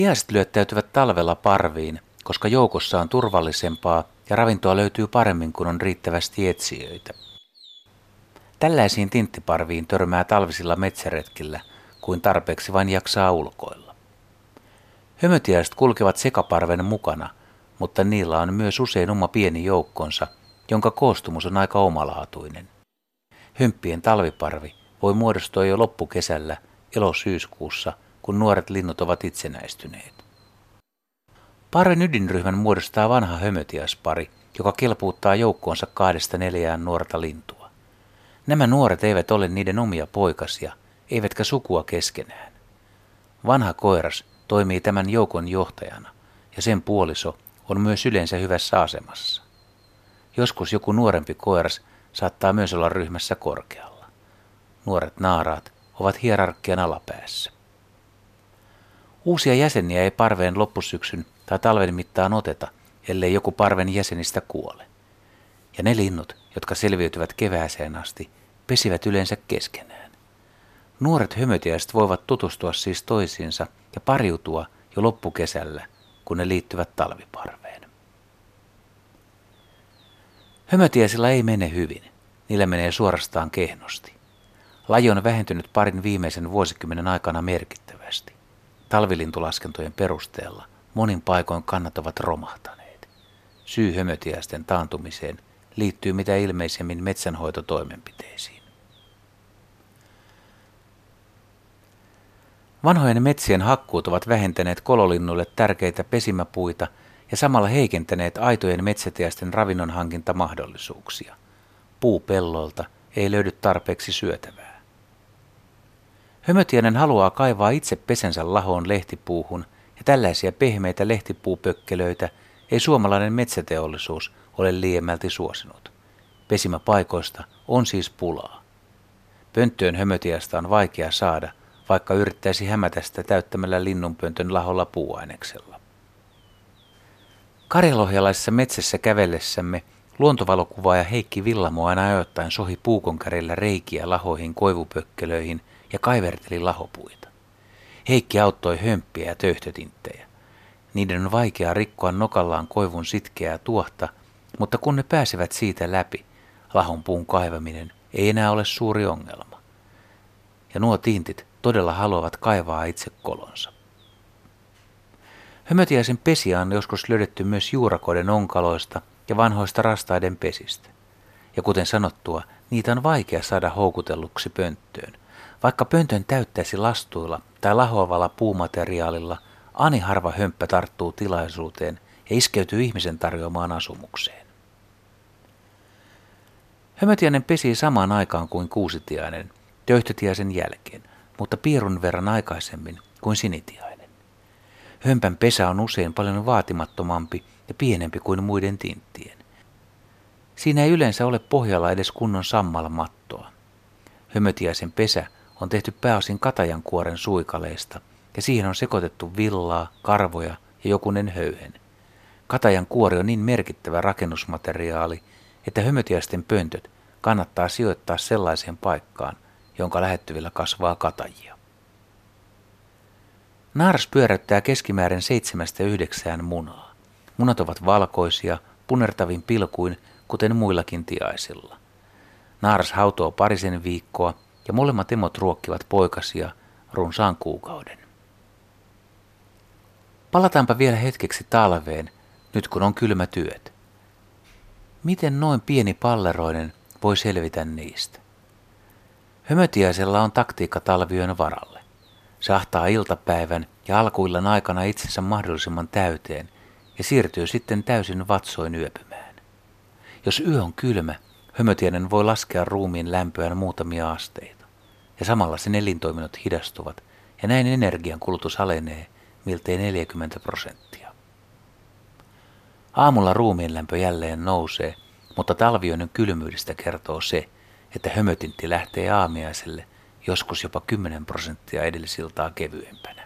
Tiaiset lyöttäytyvät talvella parviin, koska joukossa on turvallisempaa ja ravintoa löytyy paremmin, kun on riittävästi etsijöitä. Tällaisiin tinttiparviin törmää talvisilla metsäretkillä, kuin tarpeeksi vain jaksaa ulkoilla. Hömötiäiset kulkevat sekaparven mukana, mutta niillä on myös usein oma pieni joukkonsa, jonka koostumus on aika omalaatuinen. Hömppien talviparvi voi muodostua jo loppukesällä, elosyyskuussa, kun nuoret linnut ovat itsenäistyneet. Parven ydinryhmän muodostaa vanha hömötiaspari, joka kelpuuttaa joukkoonsa kahdesta neljään nuorta lintua. Nämä nuoret eivät ole niiden omia poikasia, eivätkä sukua keskenään. Vanha koiras toimii tämän joukon johtajana, ja sen puoliso on myös yleensä hyvässä asemassa. Joskus joku nuorempi koiras saattaa myös olla ryhmässä korkealla. Nuoret naaraat ovat hierarkian alapäässä. Uusia jäseniä ei parveen loppusyksyn tai talven mittaan oteta, ellei joku parven jäsenistä kuole. Ja ne linnut, jotka selviytyvät kevääseen asti, pesivät yleensä keskenään. Nuoret hömötiäiset voivat tutustua siis toisiinsa ja pariutua jo loppukesällä, kun ne liittyvät talviparveen. Hömötiäisillä ei mene hyvin. Niillä menee suorastaan kehnosti. Laji on vähentynyt parin viimeisen vuosikymmenen aikana merkittävästi. Talvilintulaskentojen perusteella monin paikoin kannat ovat romahtaneet. Syy hömötiäisten taantumiseen liittyy mitä ilmeisemmin metsänhoitotoimenpiteisiin. Vanhojen metsien hakkuut ovat vähentäneet kololinnuille tärkeitä pesimäpuita ja samalla heikentäneet aitojen metsätiäisten ravinnonhankintamahdollisuuksia. Puupellolta ei löydy tarpeeksi syötävää. Hömötiäinen haluaa kaivaa itse pesensä lahoon lehtipuuhun – ja tällaisia pehmeitä lehtipuupökkelöitä ei suomalainen metsäteollisuus ole liiemmälti suosinut. Pesimäpaikoista on siis pulaa. Pönttöön hömötiasta on vaikea saada, vaikka yrittäisi hämätä sitä täyttämällä linnunpöntön laholla puuaineksella. Karjalohjalaisessa metsässä kävellessämme luontovalokuvaaja Heikki Villamo aina ajoittain sohi puukonkärillä reikiä lahoihin koivupökkelöihin ja kaiverteli lahopuita. Heikki auttoi hömppiä ja töyhtötinttejä. Niiden on vaikea rikkoa nokallaan koivun sitkeää tuohta, mutta kun ne pääsevät siitä läpi, lahon puun kaivaminen ei enää ole suuri ongelma. Ja nuo tintit todella haluavat kaivaa itse kolonsa. Hömötiäisen pesiä on joskus löydetty myös juurakoiden onkaloista ja vanhoista rastaiden pesistä. Ja kuten sanottua, niitä on vaikea saada houkutelluksi pönttöön. Vaikka pöntön täyttäisi lastuilla tai lahoavalla puumateriaalilla, ani harva hömppä tarttuu tilaisuuteen ja iskeytyy ihmisen tarjoamaan asumukseen. Hömötiäinen pesi samaan aikaan kuin kuusitiainen, töyhtötiaisen jälkeen, mutta piirun verran aikaisemmin kuin sinitiainen. Hömpän pesä on usein paljon vaatimattomampi ja pienempi kuin muiden tinttien. Siinä ei yleensä ole pohjalla edes kunnon sammalmattoa. Hömötiäisen pesä on tehty pääosin katajankuoren suikaleista ja siihen on sekoitettu villaa, karvoja ja jokunen höyhen. Katajan kuori on niin merkittävä rakennusmateriaali, että hömötiäisten pöntöt kannattaa sijoittaa sellaiseen paikkaan, jonka lähettyvillä kasvaa katajia. Naaras pyöräyttää keskimäärin seitsemästä yhdeksään munaa. Munat ovat valkoisia, punertavin pilkuin, kuten muillakin tiaisilla. Naaras hautoo parisen viikkoa ja molemmat emot ruokkivat poikasia runsaan kuukauden. Palataanpa vielä hetkeksi talveen, nyt kun on kylmä työt. Miten noin pieni palleroinen voi selvitä niistä? Hömötiäisellä on taktiikka talviyön varalle. Sahtaa iltapäivän ja alkuillan aikana itsensä mahdollisimman täyteen ja siirtyy sitten täysin vatsoin yöpymään. Jos yö on kylmä, hömötiäinen voi laskea ruumiin lämpöään muutamia asteita ja samalla sen elintoiminnot hidastuvat ja näin energian kulutus alenee miltei 40 prosenttia. Aamulla ruumiinlämpö jälleen nousee, mutta talvioinen kylmyydestä kertoo se, että hömötintti lähtee aamiaiselle joskus jopa 10 prosenttia edellisiltaa kevyempänä.